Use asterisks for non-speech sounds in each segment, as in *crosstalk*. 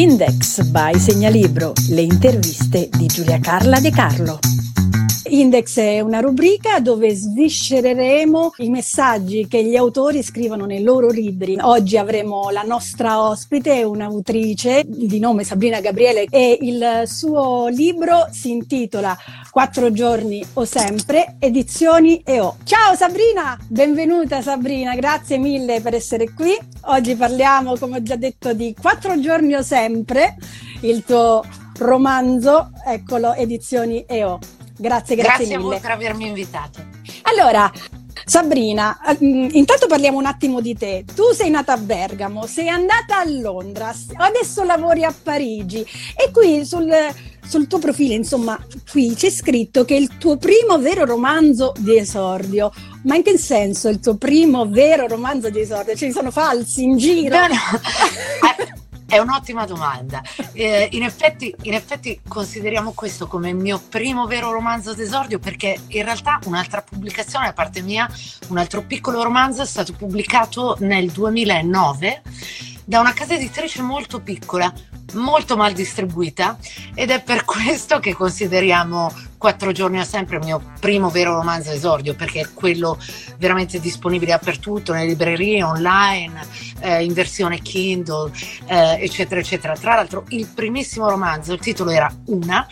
Index by Segnalibro, le interviste di Giulia Carla De Carlo. Index è una rubrica dove sviscereremo i messaggi che gli autori scrivono nei loro libri. Oggi avremo la nostra ospite, un'autrice di nome Sabrina Gabriele e il suo libro si intitola Quattro giorni o sempre, edizioni EO. Ciao Sabrina, benvenuta Sabrina, grazie mille per essere qui. Oggi parliamo, come ho già detto, di Quattro giorni o sempre, il tuo romanzo, eccolo, edizioni EO. Grazie, grazie, grazie mille. per avermi invitato. Allora, Sabrina, mm, intanto parliamo un attimo di te. Tu sei nata a Bergamo, sei andata a Londra, adesso lavori a Parigi e qui sul, sul tuo profilo, insomma, qui c'è scritto che è il tuo primo vero romanzo di esordio. Ma in che senso il tuo primo vero romanzo di esordio? Ci sono falsi in giro? No, no. *laughs* È un'ottima domanda. Eh, in, effetti, in, effetti, consideriamo questo come il mio primo vero romanzo d'esordio perché in realtà un'altra pubblicazione a parte mia, un altro piccolo romanzo è stato pubblicato nel 2009 da una casa editrice molto piccola, molto mal distribuita ed è per questo che consideriamo Quattro giorni a sempre il mio primo vero romanzo esordio perché è quello veramente disponibile dappertutto, nelle librerie, online, eh, in versione Kindle, eh, eccetera, eccetera. Tra l'altro il primissimo romanzo, il titolo era Una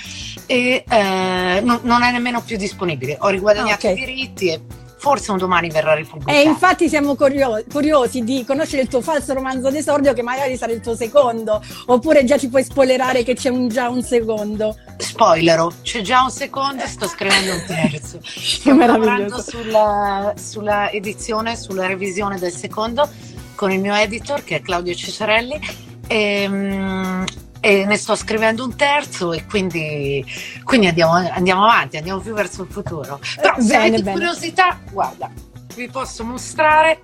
e eh, non, non, è nemmeno più disponibile. Ho riguadagnato ah, okay. i diritti e forse un domani verrà ripubblicato. E infatti siamo curiosi, curiosi di conoscere il tuo falso romanzo d'esordio che magari sarà il tuo secondo, oppure già ci puoi spoilerare che c'è un, già un secondo. Spoilero, c'è già un secondo e sto scrivendo un terzo. *laughs* Stiamo lavorando sulla, sulla edizione, sulla revisione del secondo con il mio editor che è Claudio Cicciarelli. E, um, e ne sto scrivendo un terzo e quindi, quindi andiamo, andiamo, avanti, andiamo più verso il futuro. Però eh, se bene, avete bene. curiosità, guarda, vi posso mostrare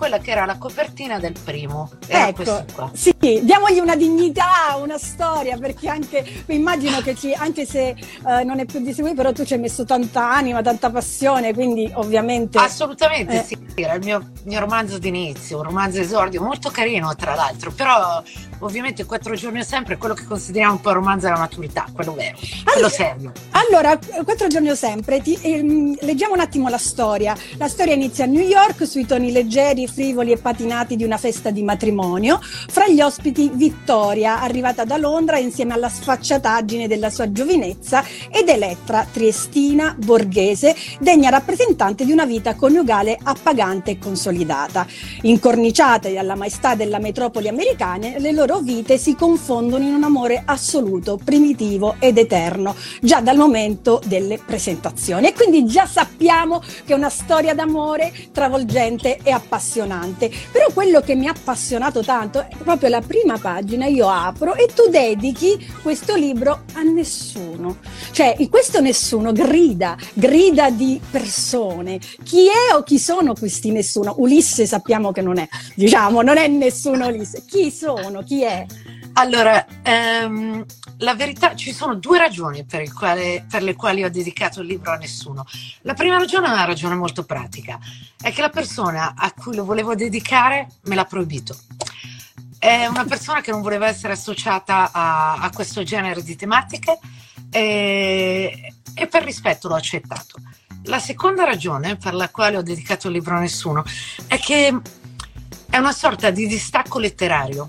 quella che era la copertina del primo. ecco, sì, diamogli una dignità, una storia, perché anche immagino che ci, anche se uh, non è più di seguire, però tu ci hai messo tanta anima, tanta passione, quindi ovviamente. Assolutamente eh. sì, era il mio, mio romanzo d'inizio, un romanzo esordio, molto carino tra l'altro, però ovviamente quattro giorni o sempre è quello che consideriamo un po' il romanzo della maturità, quello vero, allora, quello serio. Allora, quattro giorni o sempre, ti, ehm, leggiamo un attimo la storia. La storia inizia a New York sui toni leggeri frivoli e patinati di una festa di matrimonio. Fra gli ospiti Vittoria, arrivata da Londra insieme alla sfacciataggine della sua giovinezza, ed Elettra, triestina, borghese, degna rappresentante di una vita coniugale appagante e consolidata. Incorniciate dalla maestà della metropoli americane, le loro vite si confondono in un amore assoluto, primitivo ed eterno, già dal momento delle presentazioni. E quindi già sappiamo che è una storia d'amore travolgente e appassionata appassionante. Però quello che mi ha appassionato tanto è proprio la prima pagina, io apro e tu dedichi questo libro a nessuno. Cioè, questo nessuno grida, grida di persone. Chi è o chi sono questi nessuno? Ulisse sappiamo che non è, diciamo, non è nessuno Ulisse. Chi sono? Chi è? Allora, ehm, la verità, ci sono due ragioni per, quale, per, le quali ho dedicato il libro a nessuno. La prima ragione è una ragione molto pratica, è che la persona a cui lo volevo dedicare me l'ha proibito. È una persona che non voleva essere associata a, a questo genere di tematiche e, e per rispetto l'ho accettato. La seconda ragione per la quale ho dedicato il libro a nessuno è che è una sorta di distacco letterario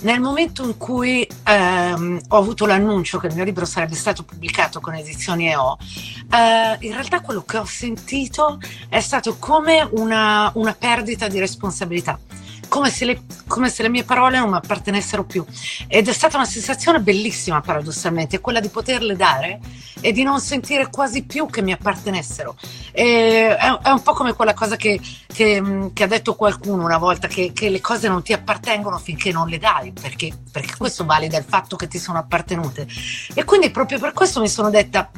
nel momento in cui ehm, ho avuto l'annuncio che il mio libro sarebbe stato pubblicato con edizioni EO, eh, in realtà quello che ho sentito è stato come una, una perdita di responsabilità come se, le, come se le mie parole non mi appartenessero più. Ed è stata una sensazione bellissima, paradossalmente, quella di poterle dare e di non sentire quasi più che mi appartenessero. E è, un po' come quella cosa che, che, che, ha detto qualcuno una volta, che, che, le cose non ti appartengono finché non le dai, perché, perché questo valida il fatto che ti sono appartenute. E quindi proprio per questo mi sono detta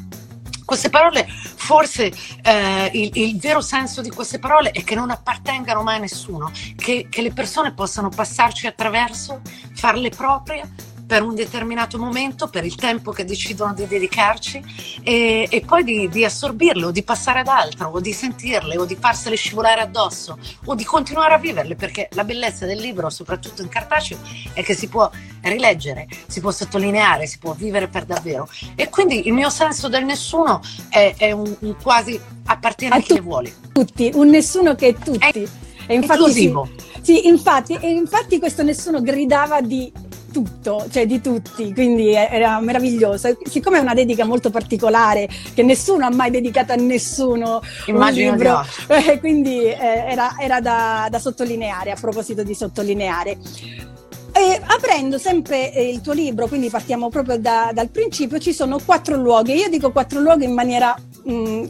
queste parole, forse eh, il, il, vero senso di queste parole è che non appartengano mai a nessuno, che, che le persone possano passarci attraverso, farle proprie per un determinato momento, per il tempo che decidono di dedicarci e, e poi di, di, assorbirle o di passare ad altro o di sentirle o di farsele scivolare addosso o di continuare a viverle perché la bellezza del libro, soprattutto in cartaceo, è che si può rileggere, si può sottolineare, si può vivere per davvero. E quindi il mio senso del nessuno è, è un, un, quasi appartiene a, a chi tu, vuole. Tutti, un nessuno che è tutti. È, e infatti, sì, sì, infatti, e infatti questo nessuno gridava di tutto, cioè di tutti, quindi era meraviglioso. Siccome è una dedica molto particolare, che nessuno ha mai dedicato a nessuno Immagino un libro, *laughs* eh, quindi eh, era, era da, da sottolineare, a proposito di sottolineare. E aprendo sempre eh, il tuo libro, quindi partiamo proprio da, dal principio, ci sono quattro luoghi. Io dico quattro luoghi in maniera mh, mm,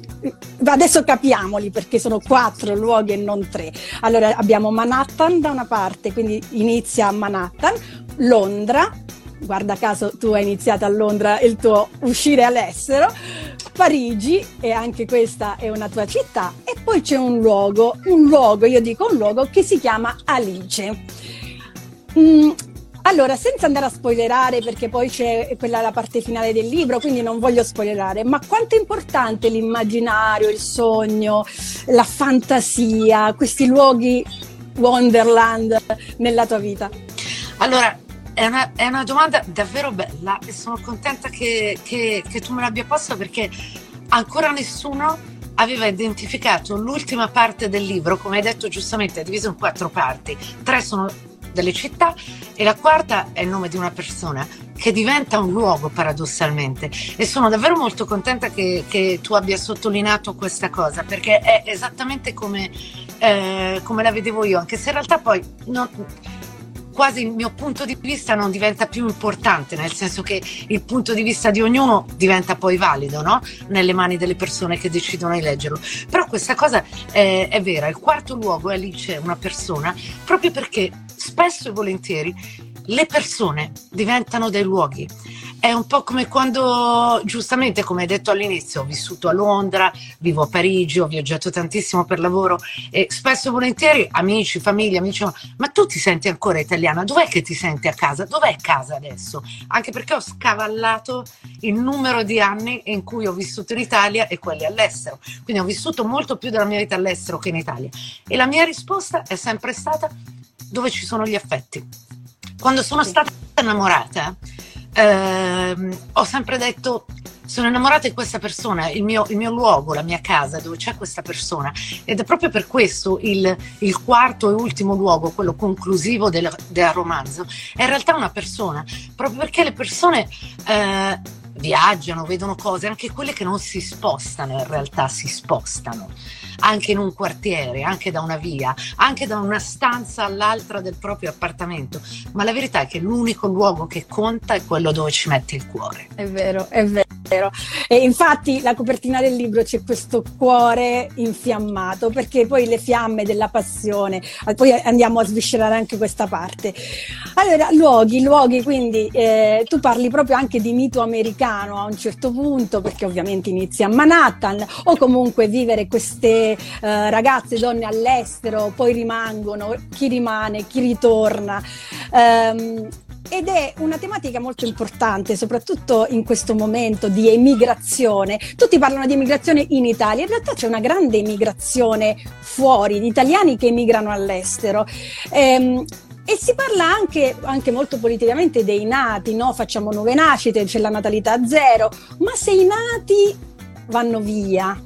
adesso capiamoli perché sono quattro luoghi e non tre. Allora abbiamo Manhattan da una parte, quindi inizia a Manhattan, Londra, guarda caso tu hai iniziato a Londra il tuo uscire all'estero, Parigi, e anche questa è una tua città, e poi c'è un luogo, un luogo, io dico un luogo che si chiama Alice. Mm, allora, senza andare a spoilerare, perché poi c'è quella la parte finale del libro, quindi non voglio spoilerare, ma quanto è importante l'immaginario, il sogno, la fantasia, questi luoghi Wonderland nella tua vita? Allora, è una, è una, domanda davvero bella e sono contenta che, che, che tu me l'abbia posta perché ancora nessuno aveva identificato l'ultima parte del libro, come hai detto giustamente, è diviso in quattro parti. Tre sono delle città e la quarta è il nome di una persona che diventa un luogo paradossalmente e sono davvero molto contenta che, che tu abbia sottolineato questa cosa perché è esattamente come, eh, come la vedevo io anche se in realtà poi non, quasi il mio punto di vista non diventa più importante, nel senso che il punto di vista di ognuno diventa poi valido, no? Nelle mani delle persone che decidono di leggerlo. Però questa cosa è, è vera, il quarto luogo è lì c'è una persona, proprio perché spesso e volentieri le persone diventano dei luoghi è un po' come quando, giustamente, come hai detto all'inizio, ho vissuto a Londra, vivo a Parigi, ho viaggiato tantissimo per lavoro e spesso e volentieri amici, famiglia mi dicono ma tu ti senti ancora italiana? Dov'è che ti senti a casa? Dov'è casa adesso? Anche perché ho scavallato il numero di anni in cui ho vissuto in Italia e quelli all'estero. Quindi ho vissuto molto più della mia vita all'estero che in Italia. E la mia risposta è sempre stata dove ci sono gli affetti. Quando sono stata innamorata, ehm, ho sempre detto sono innamorata di questa persona, il mio, il mio, luogo, la mia casa, dove c'è questa persona. Ed è proprio per questo il, il quarto e ultimo luogo, quello conclusivo del, del, romanzo, è in realtà una persona, proprio perché le persone eh, viaggiano, vedono cose, anche quelle che non si spostano in realtà si spostano anche in un quartiere, anche da una via, anche da una stanza all'altra del proprio appartamento, ma la verità è che l'unico luogo che conta è quello dove ci metti il cuore. È vero, è vero. E infatti la copertina del libro c'è questo cuore infiammato perché poi le fiamme della passione, poi andiamo a sviscerare anche questa parte. Allora, luoghi, luoghi, quindi eh, tu parli proprio anche di mito americano a un certo punto perché ovviamente inizia a Manhattan o comunque vivere queste eh, ragazze, donne all'estero, poi rimangono, chi rimane, chi ritorna. Um, ed è una tematica molto importante, soprattutto in questo momento di emigrazione. Tutti parlano di emigrazione in Italia, in realtà c'è una grande emigrazione fuori, di italiani che emigrano all'estero. Ehm, e si parla anche, anche, molto politicamente dei nati, no? facciamo nuove nascite, c'è la natalità zero, ma se i nati vanno via,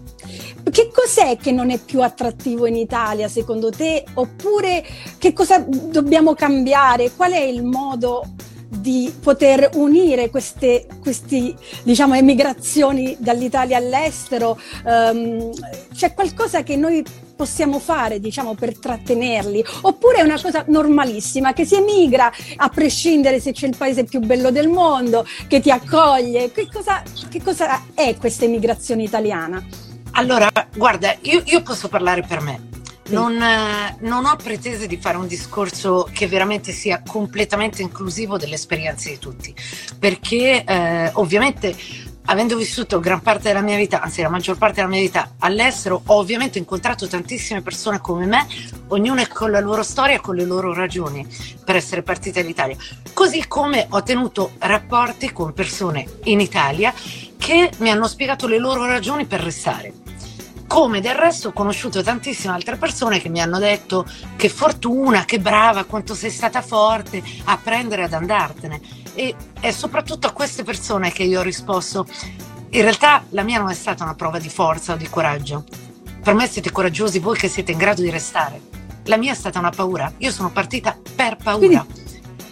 che cos'è che non è più attrattivo in Italia secondo te? Oppure che cosa dobbiamo cambiare? Qual è il modo di poter unire queste questi, diciamo, emigrazioni dall'Italia all'estero? Um, c'è qualcosa che noi possiamo fare diciamo per trattenerli oppure è una cosa normalissima che si emigra a prescindere se c'è il paese più bello del mondo che ti accoglie che cosa, che cosa è questa emigrazione italiana? Allora, guarda, io, io posso parlare per me. Non, eh, non, ho pretese di fare un discorso che veramente sia completamente inclusivo delle esperienze di tutti, perché eh, ovviamente avendo vissuto gran parte della mia vita, anzi la maggior parte della mia vita all'estero, ho ovviamente incontrato tantissime persone come me, ognuna con la loro storia, con le loro ragioni per essere partita in Italia. Così come ho tenuto rapporti con persone in Italia che mi hanno spiegato le loro ragioni per restare come del resto ho conosciuto tantissime altre persone che mi hanno detto che fortuna, che brava, quanto sei stata forte a prendere ad andartene. E è soprattutto a queste persone che io ho risposto, in realtà la mia non è stata una prova di forza o di coraggio. Per me siete coraggiosi voi che siete in grado di restare. La mia è stata una paura. Io sono partita per paura. Quindi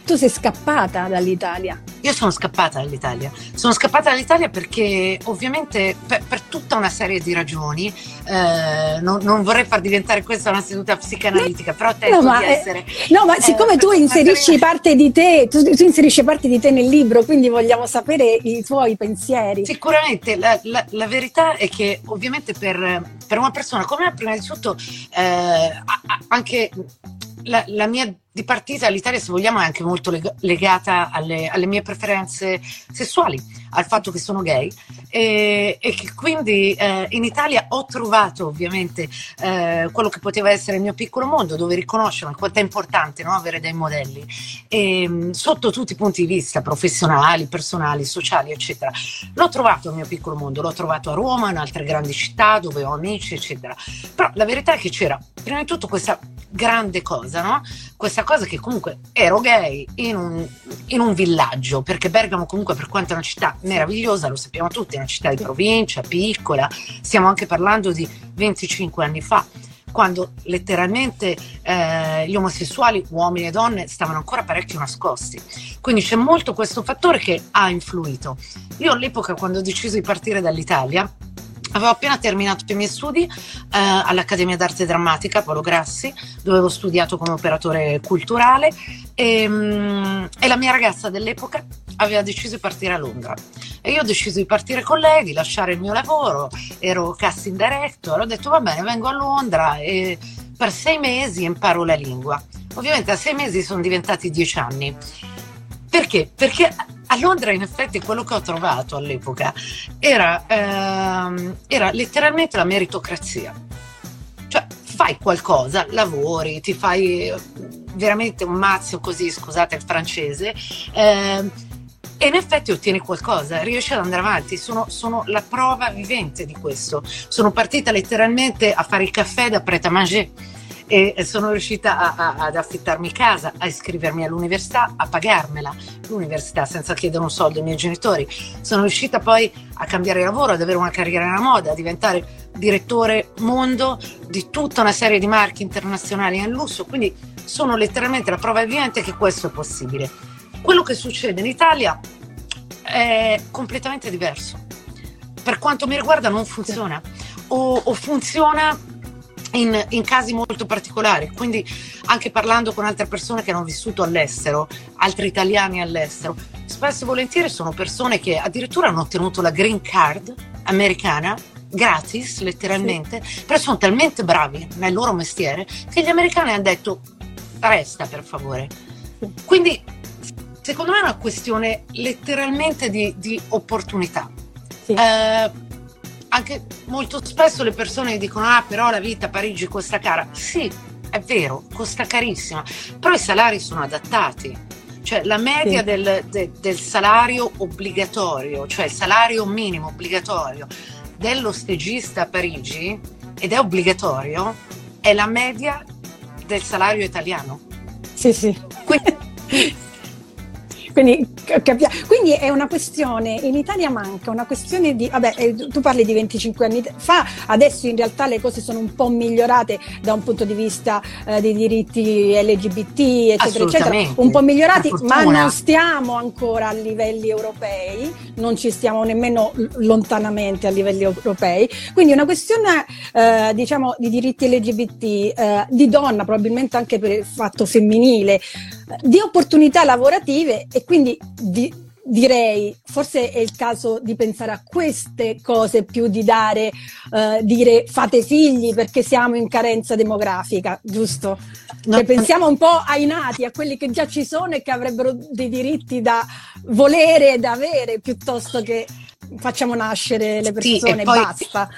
tu sei scappata dall'Italia. Io sono scappata dall'Italia. Sono scappata dall'Italia perché ovviamente per, per tutta una serie di ragioni, eh, non, non, vorrei far diventare questa una seduta psicanalitica, però tento no, ma, di essere... no, ma eh, siccome tu inserisci parte di te, tu, tu, inserisci parte di te nel libro, quindi vogliamo sapere i tuoi pensieri. Sicuramente, la, la, la verità è che ovviamente per, per, una persona come me, prima di tutto, eh, anche la, la mia di partita l'Italia, se vogliamo, è anche molto legata alle, alle, mie preferenze sessuali, al fatto che sono gay e, e che quindi eh, in Italia ho trovato ovviamente eh, quello che poteva essere il mio piccolo mondo, dove riconoscere quanto è importante no, avere dei modelli e, mm, sotto tutti i punti di vista, professionali, personali, sociali, eccetera. L'ho trovato il mio piccolo mondo, l'ho trovato a Roma, in altre grandi città dove ho amici, eccetera. Però la verità è che c'era prima di tutto questa grande cosa, no? Questa cosa che comunque ero gay in un, in un, villaggio, perché Bergamo comunque per quanto è una città meravigliosa, lo sappiamo tutti, è una città di provincia, piccola, stiamo anche parlando di 25 anni fa quando letteralmente eh, gli omosessuali, uomini e donne, stavano ancora parecchio nascosti. Quindi c'è molto questo fattore che ha influito. Io all'epoca, quando ho deciso di partire dall'Italia, Avevo appena terminato i miei studi eh, all'Accademia d'Arte Drammatica Paolo Grassi, dove avevo studiato come operatore culturale e, um, e, la mia ragazza dell'epoca aveva deciso di partire a Londra. E io ho deciso di partire con lei, di lasciare il mio lavoro, ero casting director, ho detto va bene, vengo a Londra e per sei mesi imparo la lingua. Ovviamente a sei mesi sono diventati dieci anni. Perché? Perché a Londra in effetti quello che ho trovato all'epoca era, ehm, era letteralmente la meritocrazia. Cioè fai qualcosa, lavori, ti fai veramente un mazzo così, scusate il francese, ehm, e in effetti ottieni qualcosa, riesci ad andare avanti. Sono, sono, la prova vivente di questo. Sono partita letteralmente a fare il caffè da Pret a Manger e sono riuscita a, a, ad affittarmi casa, a iscrivermi all'università, a pagarmela l'università senza chiedere un soldo ai miei genitori. Sono riuscita poi a cambiare lavoro, ad avere una carriera nella moda, a diventare direttore mondo di tutta una serie di marchi internazionali nel lusso, quindi sono letteralmente la prova evidente che questo è possibile. Quello che succede in Italia è completamente diverso. Per quanto mi riguarda non funziona o, o funziona in, in, casi molto particolari, quindi anche parlando con altre persone che hanno vissuto all'estero, altri italiani all'estero, spesso e volentieri sono persone che addirittura hanno ottenuto la green card americana gratis letteralmente, sì. però sono talmente bravi nel loro mestiere che gli americani hanno detto resta per favore. Quindi secondo me è una questione letteralmente di, di opportunità. Sì. Eh, anche molto spesso le persone dicono ah però la vita a Parigi costa cara. Sì, è vero, costa carissima, però i salari sono adattati. Cioè la media sì. del, de, del salario obbligatorio, cioè il salario minimo obbligatorio dello stagista a Parigi, ed è obbligatorio, è la media del salario italiano. Sì, sì. Quindi, *laughs* Quindi, capia- quindi, è una questione, in Italia manca una questione di, vabbè, eh, tu parli di 25 anni fa, adesso in realtà le cose sono un po' migliorate da un punto di vista eh, dei diritti LGBT, eccetera, eccetera, un po' migliorati, ma non stiamo ancora a livelli europei, non ci stiamo nemmeno lontanamente a livelli europei, quindi è una questione eh, diciamo di diritti LGBT, eh, di donna, probabilmente anche per il fatto femminile, di opportunità lavorative e quindi di, direi forse è il caso di pensare a queste cose più di dare, eh, dire fate figli perché siamo in carenza demografica, giusto? No. Che pensiamo un po' ai nati, a quelli che già ci sono e che avrebbero dei diritti da volere e da avere piuttosto che facciamo nascere le persone sì, e basta.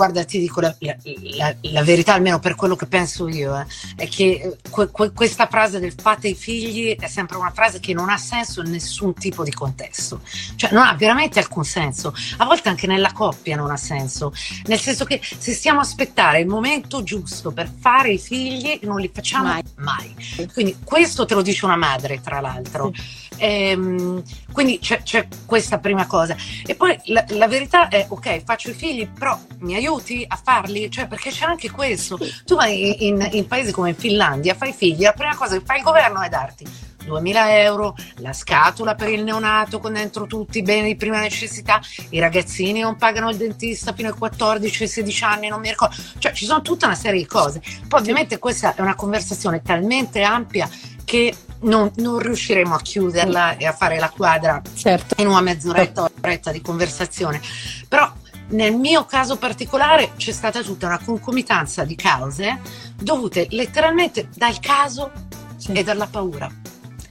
Guarda, ti dico la, la, la, la, verità, almeno per quello che penso io, eh, è che que, que, questa frase del fate i figli è sempre una frase che non ha senso in nessun tipo di contesto. Cioè, non ha veramente alcun senso. A volte anche nella coppia non ha senso. Nel senso che se stiamo a aspettare il momento giusto per fare i figli, non li facciamo mai. mai. Quindi questo te lo dice una madre, tra l'altro. Sì. Ehm, quindi c'è, c'è, questa prima cosa. E poi la, la, verità è, ok, faccio i figli, però mi aiuti a farli? Cioè, perché c'è anche questo. Tu vai in, in paesi come in Finlandia, fai figli, la prima cosa che fa il governo è darti 2000 euro, la scatola per il neonato con dentro tutti i beni di prima necessità, i ragazzini non pagano il dentista fino ai 14-16 anni, non mi ricordo, cioè ci sono tutta una serie di cose. Poi ovviamente questa è una conversazione talmente ampia che non, non, riusciremo a chiuderla e a fare la quadra certo. in una mezz'oretta o un'oretta di conversazione. Però nel mio caso particolare c'è stata tutta una concomitanza di cause dovute letteralmente dal caso sì. e dalla paura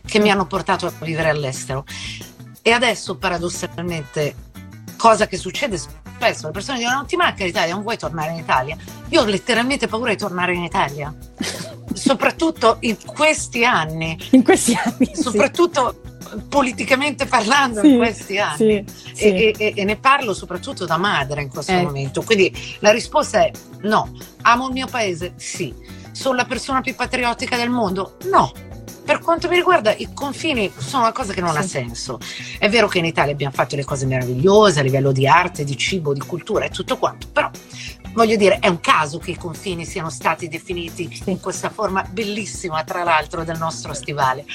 che mi hanno portato a vivere all'estero. E adesso paradossalmente, cosa che succede spesso, le persone dicono non ti manca l'Italia, non vuoi tornare in Italia? Io ho letteralmente paura di tornare in Italia *laughs* soprattutto in questi anni. In questi anni. Soprattutto sì. Politicamente parlando sì, in questi anni. Sì, e, e, e, ne parlo soprattutto da madre in questo eh. momento. Quindi la risposta è no. Amo il mio paese? Sì. Sono la persona più patriottica del mondo? No. Per quanto mi riguarda, i confini sono una cosa che non ha senso. È vero che in Italia abbiamo fatto le cose meravigliose a livello di arte, di cibo, di cultura e tutto quanto, però voglio dire, è un caso che i confini siano stati definiti in questa forma bellissima, tra l'altro, del nostro stivale.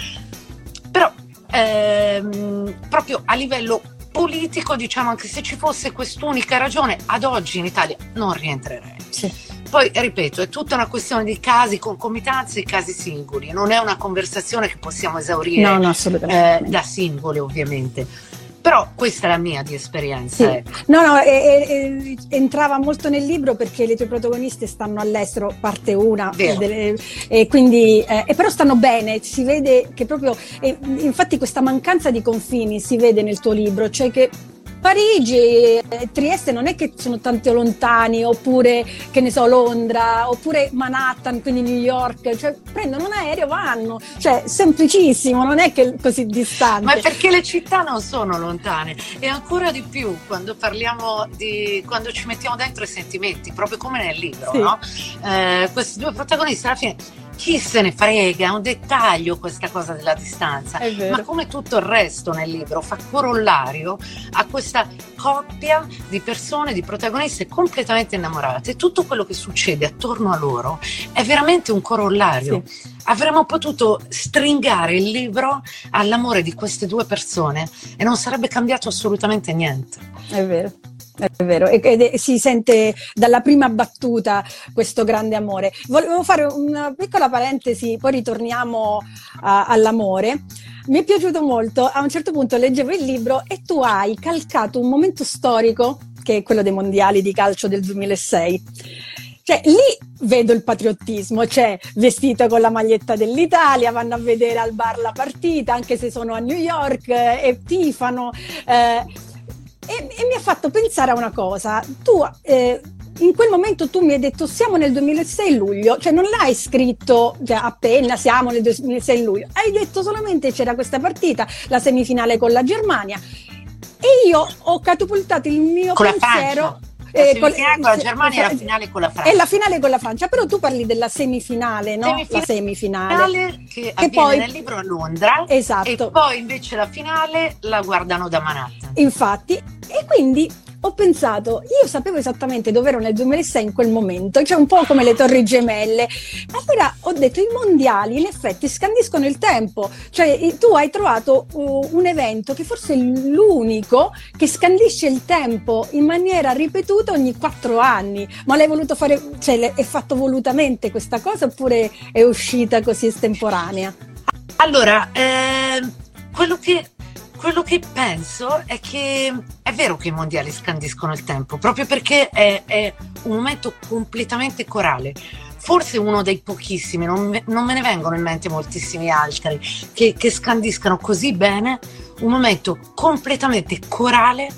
Ehm, proprio a livello politico, diciamo, anche se ci fosse quest'unica ragione, ad oggi in Italia non rientrerei. Sì. Poi, ripeto, è tutta una questione di casi, concomitanze e casi singoli. Non è una conversazione che possiamo esaurire no, no, eh, da singole, ovviamente però questa è la mia di esperienza. Sì. Ecco. No, no, e, e, entrava molto nel libro perché le tue protagoniste stanno all'estero, parte una, delle, e quindi, eh, e però stanno bene, si vede che proprio, infatti questa mancanza di confini si vede nel tuo libro, cioè che Parigi e Trieste non è che sono tanto lontani, oppure che ne so, Londra, oppure Manhattan, quindi New York, cioè prendono un aereo, vanno, cioè semplicissimo, non è che è così distante. Ma perché le città non sono lontane e ancora di più quando parliamo di, quando ci mettiamo dentro i sentimenti, proprio come nel libro, sì. no? Eh, questi due protagonisti alla fine chi se ne frega, è un dettaglio questa cosa della distanza, ma come tutto il resto nel libro fa corollario a questa coppia di persone, di protagoniste completamente innamorate. Tutto quello che succede attorno a loro è veramente un corollario. Sì. Avremmo potuto stringare il libro all'amore di queste due persone e non sarebbe cambiato assolutamente niente. È vero. È vero, e, si sente dalla prima battuta questo grande amore. Volevo fare una piccola parentesi, poi ritorniamo a, all'amore. Mi è piaciuto molto, a un certo punto leggevo il libro e tu hai calcato un momento storico, che è quello dei mondiali di calcio del 2006. Cioè, lì vedo il patriottismo, cioè vestito con la maglietta dell'Italia, vanno a vedere al bar la partita, anche se sono a New York, eh, e tifano. Eh, e, e, mi ha fatto pensare a una cosa. Tu eh, in quel momento tu mi hai detto siamo nel 2006 luglio, cioè non l'hai scritto cioè, appena siamo nel 2006 luglio, hai detto solamente c'era questa partita, la semifinale con la Germania e io ho catapultato il mio con pensiero eh, con, con la Germania e la finale con la Francia. E la finale con la Francia, però tu parli della semifinale, no? Semifinale, la semifinale. Che, che poi nel libro a Londra. Esatto. E poi invece la finale la guardano da Manhattan. Infatti, e quindi ho pensato, io sapevo esattamente dove ero nel 2006 in quel momento, cioè un po' come le torri gemelle. Allora ho detto, i mondiali in effetti scandiscono il tempo, cioè tu hai trovato uh, un evento che forse è l'unico che scandisce il tempo in maniera ripetuta ogni quattro anni, ma l'hai voluto fare, cioè è fatto volutamente questa cosa oppure è uscita così estemporanea? Allora, eh, quello che quello che penso è che è vero che i mondiali scandiscono il tempo, proprio perché è, è un momento completamente corale. Forse uno dei pochissimi, non me, non me ne vengono in mente moltissimi altri, che, che scandiscano così bene un momento completamente corale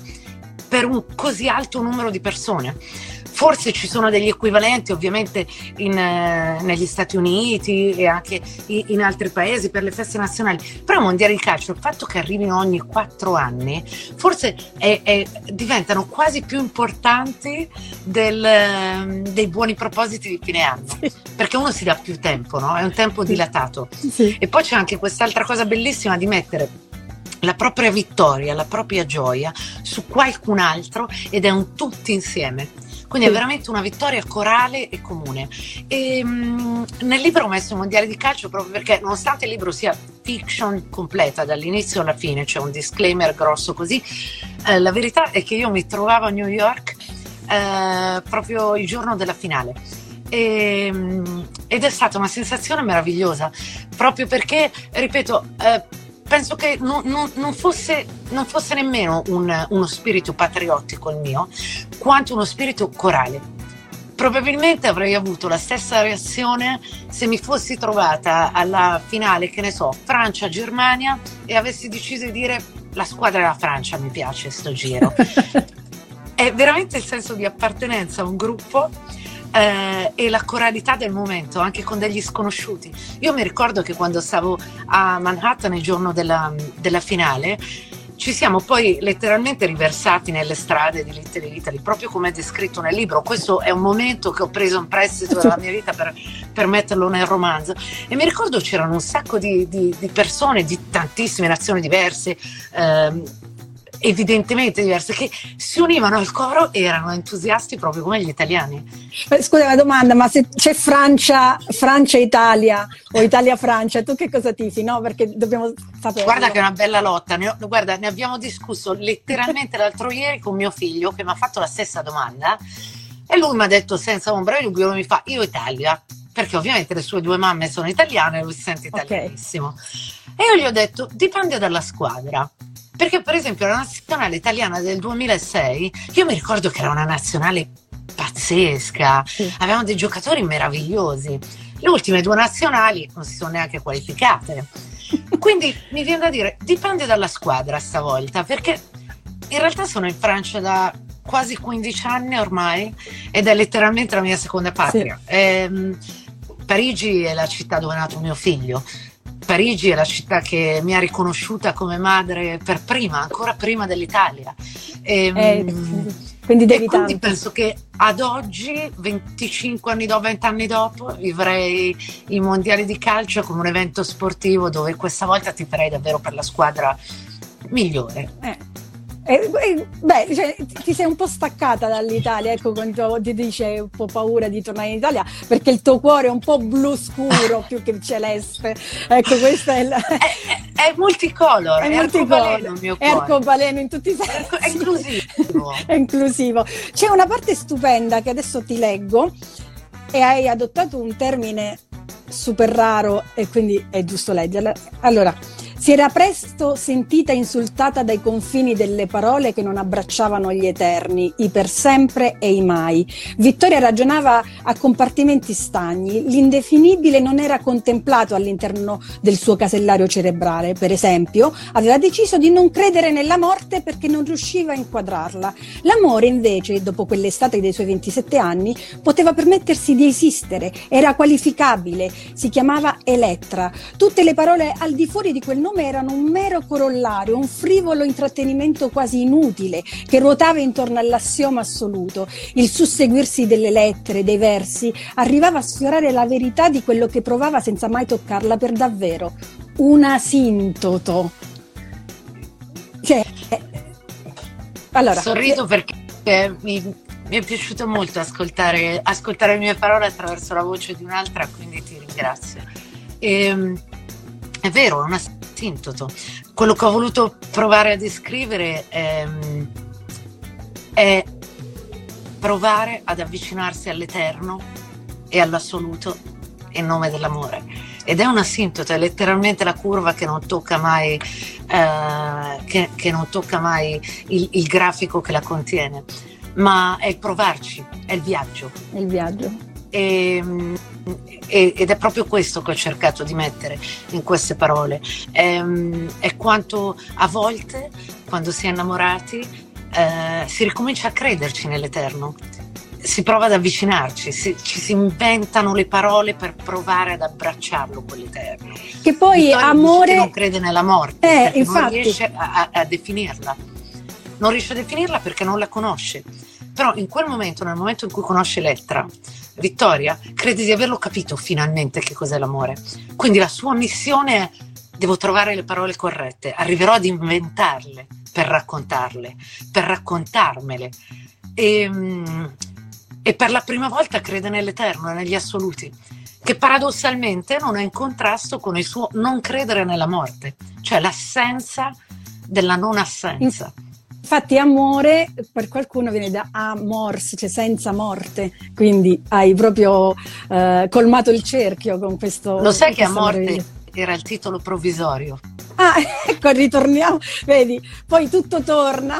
per un così alto numero di persone forse ci sono degli equivalenti ovviamente in, eh, negli Stati Uniti e anche in, in, altri paesi per le feste nazionali, però i mondiali di calcio, il fatto che arrivino ogni quattro anni, forse è, è, diventano quasi più importanti del, ehm, dei buoni propositi di fine anno, sì. perché uno si dà più tempo, no? è un tempo dilatato. Sì. E poi c'è anche quest'altra cosa bellissima di mettere la propria vittoria, la propria gioia su qualcun altro ed è un tutti insieme. Quindi è veramente una vittoria corale e comune. E, mh, nel libro ho messo i mondiali di calcio proprio perché, nonostante il libro sia fiction completa dall'inizio alla fine, c'è un disclaimer grosso così, eh, la verità è che io mi trovavo a New York eh, proprio il giorno della finale. E, ed è stata una sensazione meravigliosa proprio perché, ripeto, eh, penso che non, non, non, fosse, non fosse, nemmeno un, uno spirito patriottico il mio, quanto uno spirito corale. Probabilmente avrei avuto la stessa reazione se mi fossi trovata alla finale, che ne so, Francia-Germania e avessi deciso di dire la squadra della Francia mi piace sto giro. *laughs* È veramente il senso di appartenenza a un gruppo eh, e la coralità del momento, anche con degli sconosciuti. Io mi ricordo che quando stavo a Manhattan il giorno della, della finale, ci siamo poi letteralmente riversati nelle strade di Little Italy, proprio come è descritto nel libro. Questo è un momento che ho preso in prestito dalla mia vita per, per metterlo nel romanzo. E mi ricordo c'erano un sacco di, di, di persone di tantissime nazioni diverse. Ehm, evidentemente diverse, che si univano al coro e erano entusiasti proprio come gli italiani. Scusa una domanda, ma se c'è Francia, Francia-Italia o Italia-Francia, tu che cosa tifi? No, perché dobbiamo sapere. Guarda che è una bella lotta, ne, ho, guarda, ne abbiamo discusso letteralmente *laughs* l'altro ieri con mio figlio che mi ha fatto la stessa domanda e lui mi ha detto senza ombra di dubbio, mi fa io Italia, perché ovviamente le sue due mamme sono italiane e lui si sente italianissimo. Okay. E io gli ho detto dipende dalla squadra. Perché per esempio la nazionale italiana del 2006, io mi ricordo che era una nazionale pazzesca, sì. avevamo dei giocatori meravigliosi. Le ultime due nazionali non si sono neanche qualificate. Quindi mi viene da dire, dipende dalla squadra stavolta, perché in realtà sono in Francia da quasi 15 anni ormai ed è letteralmente la mia seconda patria. Sì. Ehm, Parigi è la città dove è nato mio figlio. Parigi è la città che mi ha riconosciuta come madre per prima, ancora prima dell'Italia. E, ehm, eh, quindi devi e quindi penso che ad oggi, 25 anni dopo, 20 anni dopo, vivrei i mondiali di calcio come un evento sportivo dove questa volta ti farei davvero per la squadra migliore. Eh. Eh, eh, beh, cioè, ti sei un po' staccata dall'Italia, ecco quando ti dice un po' paura di tornare in Italia, perché il tuo cuore è un po' blu scuro *laughs* più che celeste. Ecco, questo è, la... è, è, è multicolor, è, è arcobaleno il mio cuore. È arcobaleno in tutti i sensi. È inclusivo. *laughs* è inclusivo. C'è una parte stupenda che adesso ti leggo e hai adottato un termine super raro e quindi è giusto leggerla. Allora, si era presto sentita insultata dai confini delle parole che non abbracciavano gli eterni, i per sempre e i mai. Vittoria ragionava a compartimenti stagni, l'indefinibile non era contemplato all'interno del suo casellario cerebrale. Per esempio, aveva deciso di non credere nella morte perché non riusciva a inquadrarla. L'amore, invece, dopo quell'estate dei suoi 27 anni, poteva permettersi di esistere, era qualificabile, si chiamava Elettra. Tutte le parole al di fuori di quel nome nome erano un mero corollario, un frivolo intrattenimento quasi inutile che ruotava intorno all'assioma assoluto. Il susseguirsi delle lettere, dei versi, arrivava a sfiorare la verità di quello che provava senza mai toccarla per davvero. Un asintoto. Cioè, eh, allora, Sorrido perché mi, mi è piaciuto molto ascoltare, ascoltare, le mie parole attraverso la voce di un'altra, quindi ti ringrazio. E, ehm, è vero, è una sintoto. Quello che ho voluto provare a descrivere è, ehm, è provare ad avvicinarsi all'eterno e all'assoluto in nome dell'amore. Ed è una sintota, è letteralmente la curva che non tocca mai, eh, che, che non tocca mai il, il grafico che la contiene, ma è il provarci, è il viaggio. È il viaggio. E, ed è proprio questo che ho cercato di mettere in queste parole. È, è quanto a volte, quando si è innamorati, eh, si ricomincia a crederci nell'eterno. si prova ad avvicinarci, si, ci si inventano le parole per provare ad abbracciarlo quell'eterno. Che poi Vittorio amore... non crede nella morte, eh, non riesce a, a, a definirla. Non riesce a definirla perché non la conosce. Però in quel momento, nel momento in cui conosce Elettra, Vittoria crede di averlo capito finalmente che cos'è l'amore. Quindi la sua missione è devo trovare le parole corrette, arriverò ad inventarle per raccontarle, per raccontarmele. E, ehm, e per la prima volta crede nell'eterno, negli assoluti, che paradossalmente non è in contrasto con il suo non credere nella morte, cioè l'assenza della non assenza. Infatti amore per qualcuno viene da amors, cioè senza morte, quindi hai proprio eh, colmato il cerchio con questo. Lo sai che a morte era il titolo provvisorio? Ah, *laughs* ecco, ritorniamo, vedi, poi tutto torna.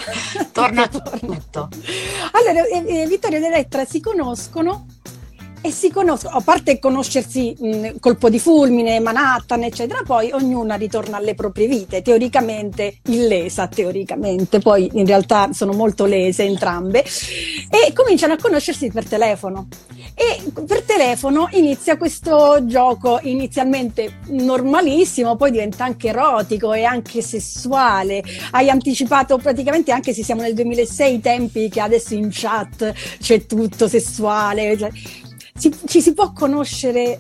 Torna *laughs* tutto. tutto. Allora, eh, eh, Vittorio ed Elettra si conoscono e si conoscono, a parte conoscersi mh, colpo di fulmine, Manhattan, eccetera, poi ognuna ritorna alle proprie vite, teoricamente illesa, teoricamente, poi in realtà sono molto lese entrambe, e cominciano a conoscersi per telefono. E per telefono inizia questo gioco inizialmente normalissimo, poi diventa anche erotico e anche sessuale. Hai anticipato praticamente anche se siamo nel 2006 i tempi che adesso in chat c'è tutto sessuale. Cioè, ci, ci, si può conoscere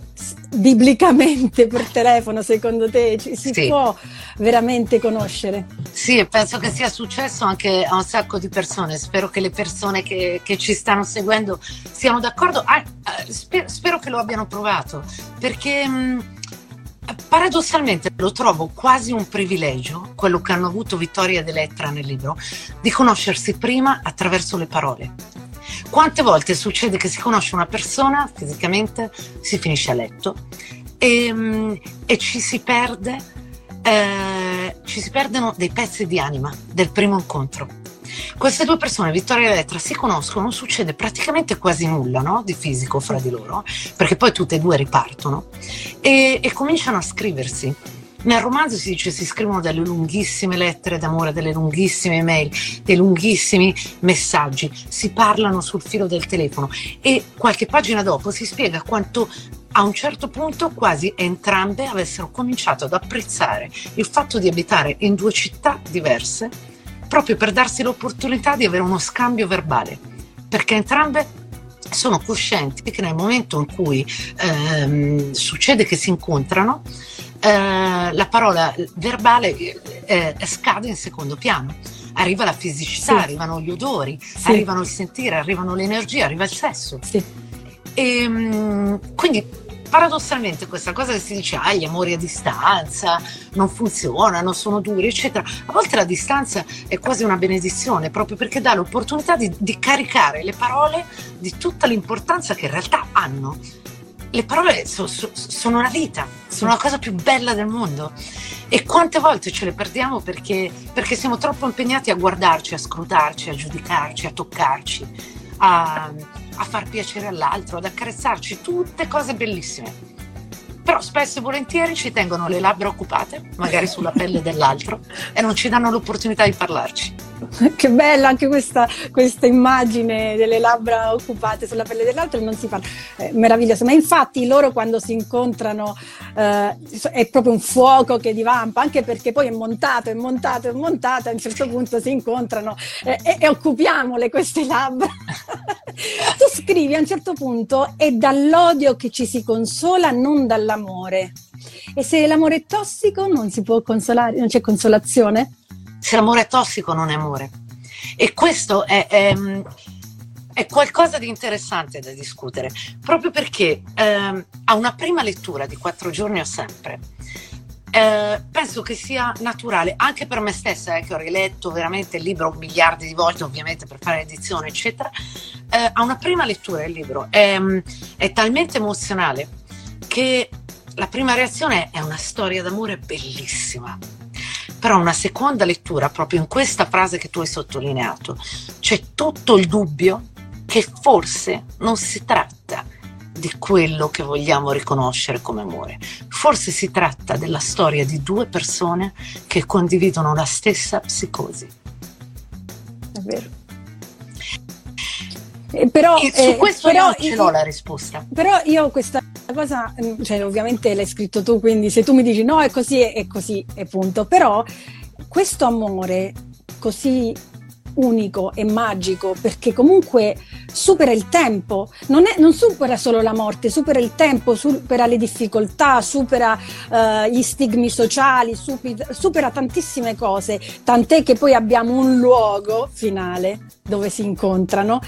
biblicamente per telefono, secondo te? Ci si sì. può veramente conoscere? Sì, penso che sia successo anche a un sacco di persone. Spero che le persone che, che ci stanno seguendo siano d'accordo. Ah, eh, spero, spero, che lo abbiano provato, perché mh, mm, paradossalmente lo trovo quasi un privilegio, quello che hanno avuto Vittoria ed Elettra nel libro, di conoscersi prima attraverso le parole quante volte succede che si conosce una persona fisicamente, si finisce a letto e, ehm, e ci si perde, eh, ci si perdono dei pezzi di anima del primo incontro. Queste due persone, Vittoria e Elettra, si conoscono, succede praticamente quasi nulla no? di fisico fra di loro, perché poi tutte e due ripartono e, e cominciano a scriversi nel romanzo si dice si scrivono delle lunghissime lettere d'amore, delle lunghissime mail, dei lunghissimi messaggi, si parlano sul filo del telefono. E qualche pagina dopo si spiega quanto a un certo punto quasi entrambe avessero cominciato ad apprezzare il fatto di abitare in due città diverse proprio per darsi l'opportunità di avere uno scambio verbale, perché entrambe sono coscienti che nel momento in cui ehm, succede che si incontrano, eh, la parola verbale eh, scade in secondo piano. Arriva la fisicità, sì. arrivano gli odori, sì. arrivano il sentire, arrivano le energie, arriva il sesso. Sì. E, ehm, quindi paradossalmente questa cosa che si dice ah gli amori a distanza non funzionano, sono duri eccetera, a volte la distanza è quasi una benedizione proprio perché dà l'opportunità di, di caricare le parole di tutta l'importanza che in realtà hanno le parole so, so, sono la vita, sono la cosa più bella del mondo. E quante volte ce le perdiamo perché, perché siamo troppo impegnati a guardarci, a scrutarci, a giudicarci, a toccarci, a, a far piacere all'altro, ad accarezzarci, tutte cose bellissime. Però spesso e volentieri ci tengono le labbra occupate, magari sulla pelle dell'altro, e non ci danno l'opportunità di parlarci. *laughs* che bella anche questa, questa, immagine delle labbra occupate sulla pelle dell'altro e non si parla, è meraviglioso, ma infatti loro quando si incontrano eh, è proprio un fuoco che divampa, anche perché poi è montato, è montato, è montato, a un certo punto si incontrano eh, e, e occupiamole queste labbra. *laughs* tu scrivi a un certo punto è dall'odio che ci si consola, non dall'amore. E se l'amore è tossico non si può consolare, non c'è consolazione? se l'amore è tossico non è amore. E questo è, è, è qualcosa di interessante da discutere, proprio perché eh, a una prima lettura di quattro giorni o sempre, eh, penso che sia naturale anche per me stessa, eh, che ho riletto veramente il libro miliardi di volte, ovviamente per fare edizione, eccetera. Eh, a una prima lettura il libro è, è talmente emozionale che la prima reazione è una storia d'amore bellissima però una seconda lettura, proprio in questa frase che tu hai sottolineato, c'è tutto il dubbio che forse non si tratta di quello che vogliamo riconoscere come amore. Forse si tratta della storia di due persone che condividono la stessa psicosi. È vero. Eh, però, e su eh, questo però, io ce l'ho la risposta. Però io questa cosa, mm, cioè ovviamente l'hai scritto tu, quindi se tu mi dici no è così, è così, è punto. Però questo amore così unico e magico perché comunque supera il tempo, non, è, non, supera solo la morte, supera il tempo, supera le difficoltà, supera uh, gli stigmi sociali, supera, supera tantissime cose, tant'è che poi abbiamo un luogo finale dove si incontrano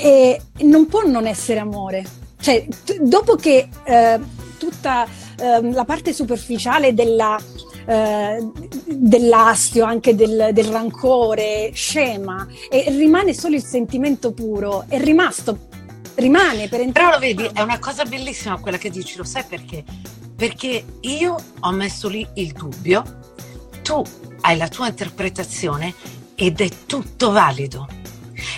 e non può non essere amore. Cioè, t- dopo che uh, tutta uh, la parte superficiale della eh, dell'astio, anche del, del, rancore, scema e rimane solo il sentimento puro, è rimasto, rimane per entrare. Però lo vedi, è una cosa bellissima quella che dici, lo sai perché? Perché io ho messo lì il dubbio, tu hai la tua interpretazione ed è tutto valido.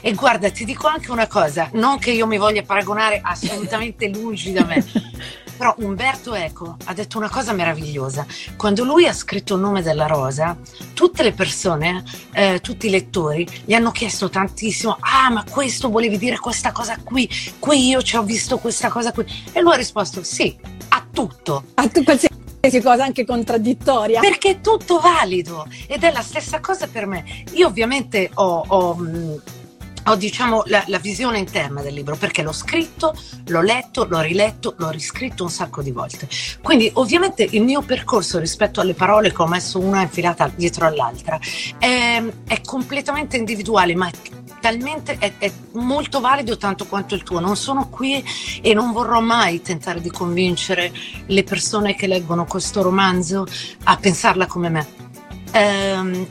E guarda, ti dico anche una cosa, non che io mi voglia paragonare assolutamente lungi da me, *laughs* Però Umberto Eco ha detto una cosa meravigliosa. Quando lui ha scritto il nome della rosa, tutte le persone, eh, tutti i lettori, gli hanno chiesto tantissimo, ah ma questo volevi dire questa cosa qui, qui io ci ho visto questa cosa qui. E lui ha risposto sì, a tutto. A tu qualsiasi cosa anche contraddittoria. Perché è tutto valido ed è la stessa cosa per me. Io ovviamente ho, ho ho diciamo la, la, visione interna del libro perché l'ho scritto, l'ho letto, l'ho riletto, l'ho riscritto un sacco di volte. Quindi ovviamente il mio percorso rispetto alle parole che ho messo una infilata dietro all'altra è, è completamente individuale, ma è talmente è, è, molto valido tanto quanto il tuo. Non sono qui e non vorrò mai tentare di convincere le persone che leggono questo romanzo a pensarla come me. Ehm,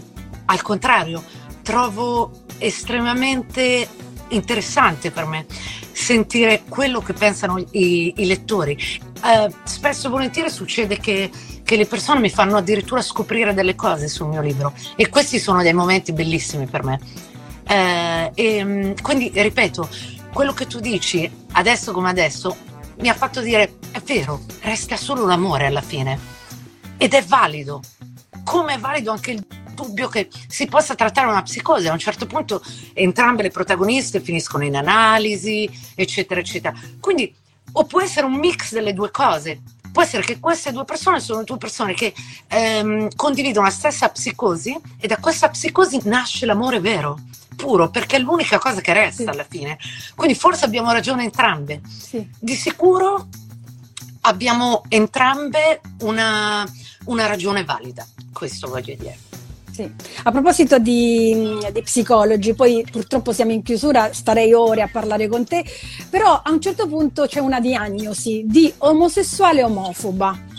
al contrario, trovo estremamente interessante per me sentire quello che pensano i, i lettori. Eh, spesso e volentieri succede che, che, le persone mi fanno addirittura scoprire delle cose sul mio libro e questi sono dei momenti bellissimi per me. Eh, e, mm, quindi, ripeto, quello che tu dici adesso come adesso mi ha fatto dire è vero, resta solo l'amore alla fine ed è valido, come è valido anche il dubbio che si possa trattare una psicosi. A un certo punto entrambe le protagoniste finiscono in analisi, eccetera, eccetera. Quindi o può essere un mix delle due cose. Può essere che queste due persone sono due persone che ehm, condividono la stessa psicosi e da questa psicosi nasce l'amore vero, puro, perché è l'unica cosa che resta sì. alla fine. Quindi forse abbiamo ragione entrambe. Sì. Di sicuro abbiamo entrambe una, una ragione valida, questo voglio dire. Sì. A proposito di, di, psicologi, poi purtroppo siamo in chiusura, starei ore a parlare con te, però a un certo punto c'è una diagnosi di omosessuale omofoba.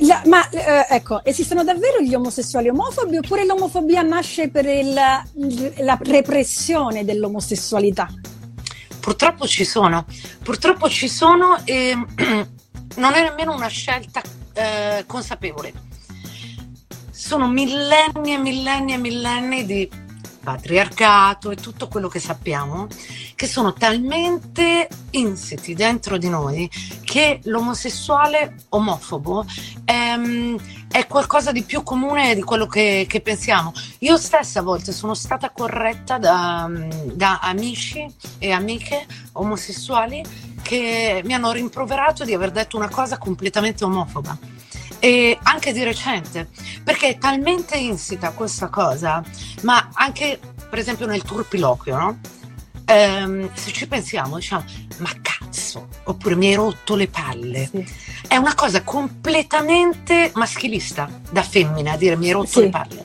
La, ma eh, ecco, esistono davvero gli omosessuali omofobi oppure l'omofobia nasce per il, la repressione dell'omosessualità? Purtroppo ci sono, purtroppo ci sono e *clears throat* non è nemmeno una scelta eh, consapevole sono millenni e millenni e millenni di patriarcato e tutto quello che sappiamo, che sono talmente insiti dentro di noi che l'omosessuale omofobo è, è qualcosa di più comune di quello che, che, pensiamo. Io stessa a volte sono stata corretta da, da amici e amiche omosessuali che mi hanno rimproverato di aver detto una cosa completamente omofoba e anche di recente, perché è talmente insita questa cosa, ma anche per esempio nel turpiloquio, no? Ehm, se ci pensiamo, diciamo, ma cazzo, oppure mi hai rotto le palle. Sì. È una cosa completamente maschilista da femmina a dire mi hai rotto sì. le palle.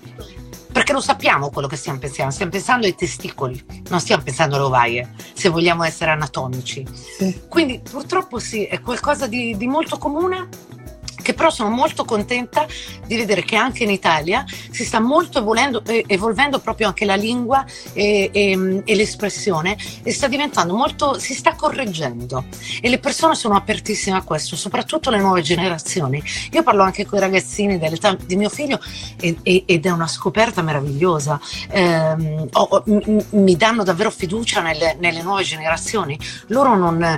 Perché lo sappiamo quello che stiamo pensando, stiamo pensando ai testicoli, non stiamo pensando alle ovaie, se vogliamo essere anatomici. Sì. Quindi purtroppo sì, è qualcosa di, di molto comune che però sono molto contenta di vedere che anche in Italia si sta molto evolvendo, eh, evolvendo proprio anche la lingua e, e, e, l'espressione e sta diventando molto, si sta correggendo e le persone sono apertissime a questo, soprattutto le nuove generazioni. Io parlo anche con i ragazzini dell'età di mio figlio e, ed è una scoperta meravigliosa. Eh, oh, m- mi danno davvero fiducia nelle, nelle nuove generazioni. Non,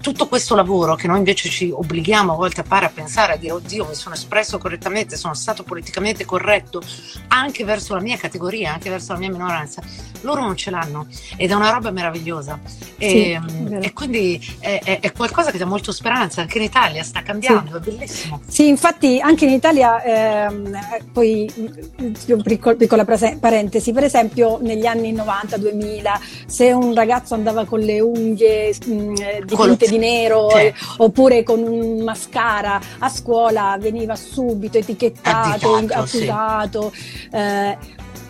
tutto questo lavoro che noi invece ci obblighiamo a volte a fare a pensare, dire oddio mi sono espresso correttamente, sono stato politicamente corretto, anche verso la mia categoria, anche verso la mia minoranza, loro non ce l'hanno ed è una roba meravigliosa. E, sì, e quindi è, è, è, qualcosa che dà molto speranza, anche in Italia sta cambiando, sì. è bellissimo. Sì, infatti anche in Italia, ehm, poi piccola, piccola parentesi, per esempio negli anni 90-2000, se un ragazzo andava con le unghie mh, mm, dipinte di nero eh, oppure con un mascara a scuola veniva subito etichettato, accusato. Sì. Eh,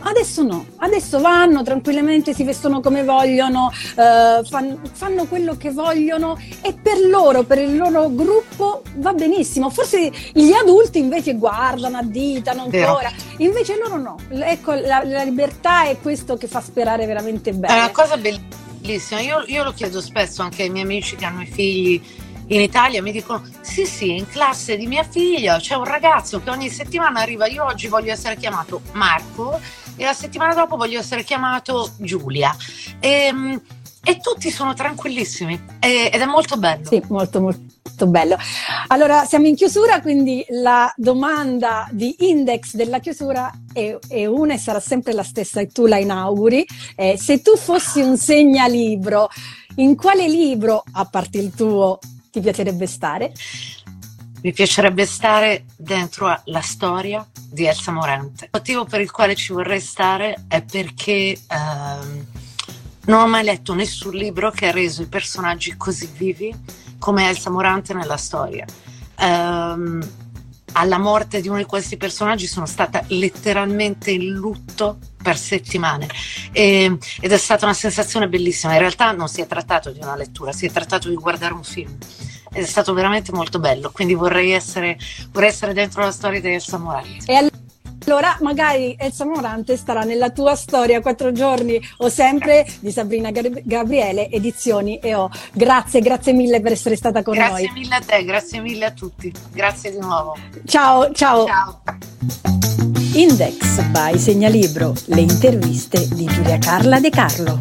Adesso no, adesso vanno tranquillamente, si vestono come vogliono, eh, fan, fanno quello che vogliono e per loro, per il loro gruppo va benissimo. Forse gli adulti invece guardano, additano ancora, invece loro no. Ecco, la, la, libertà è questo che fa sperare veramente bene. È una cosa bellissima, io, io lo chiedo spesso anche ai miei amici che hanno i figli in Italia mi dicono sì sì in classe di mia figlia c'è un ragazzo che ogni settimana arriva io oggi voglio essere chiamato Marco e la settimana dopo voglio essere chiamato Giulia. E, ehm, e tutti sono tranquillissimi ed è molto bello. Sì molto molto bello. Allora siamo in chiusura quindi la domanda di index della chiusura è, è una e sarà sempre la stessa e tu la inauguri. Eh, se tu fossi un segnalibro in quale libro, a parte il tuo, ti piacerebbe stare? Mi piacerebbe stare dentro la storia di Elsa Morante. Il motivo per il quale ci vorrei stare è perché ehm, non ho mai letto nessun libro che ha reso i personaggi così vivi come Elsa Morante nella storia. Ehm, alla morte di uno di questi personaggi sono stata letteralmente in lutto per settimane e, ed è stata una sensazione bellissima. In realtà non si è trattato di una lettura, si è trattato di guardare un film è stato veramente molto bello. Quindi vorrei essere, vorrei essere dentro la storia di Elsa Morante. Allora, magari Elsa Morante starà nella tua storia quattro giorni o sempre di Sabrina Gabriele, edizioni EO. Grazie, grazie mille per essere stata con grazie noi. Grazie mille a te, grazie mille a tutti. Grazie di nuovo. Ciao, ciao. Ciao. Index by Segnalibro, le interviste di Giulia Carla De Carlo.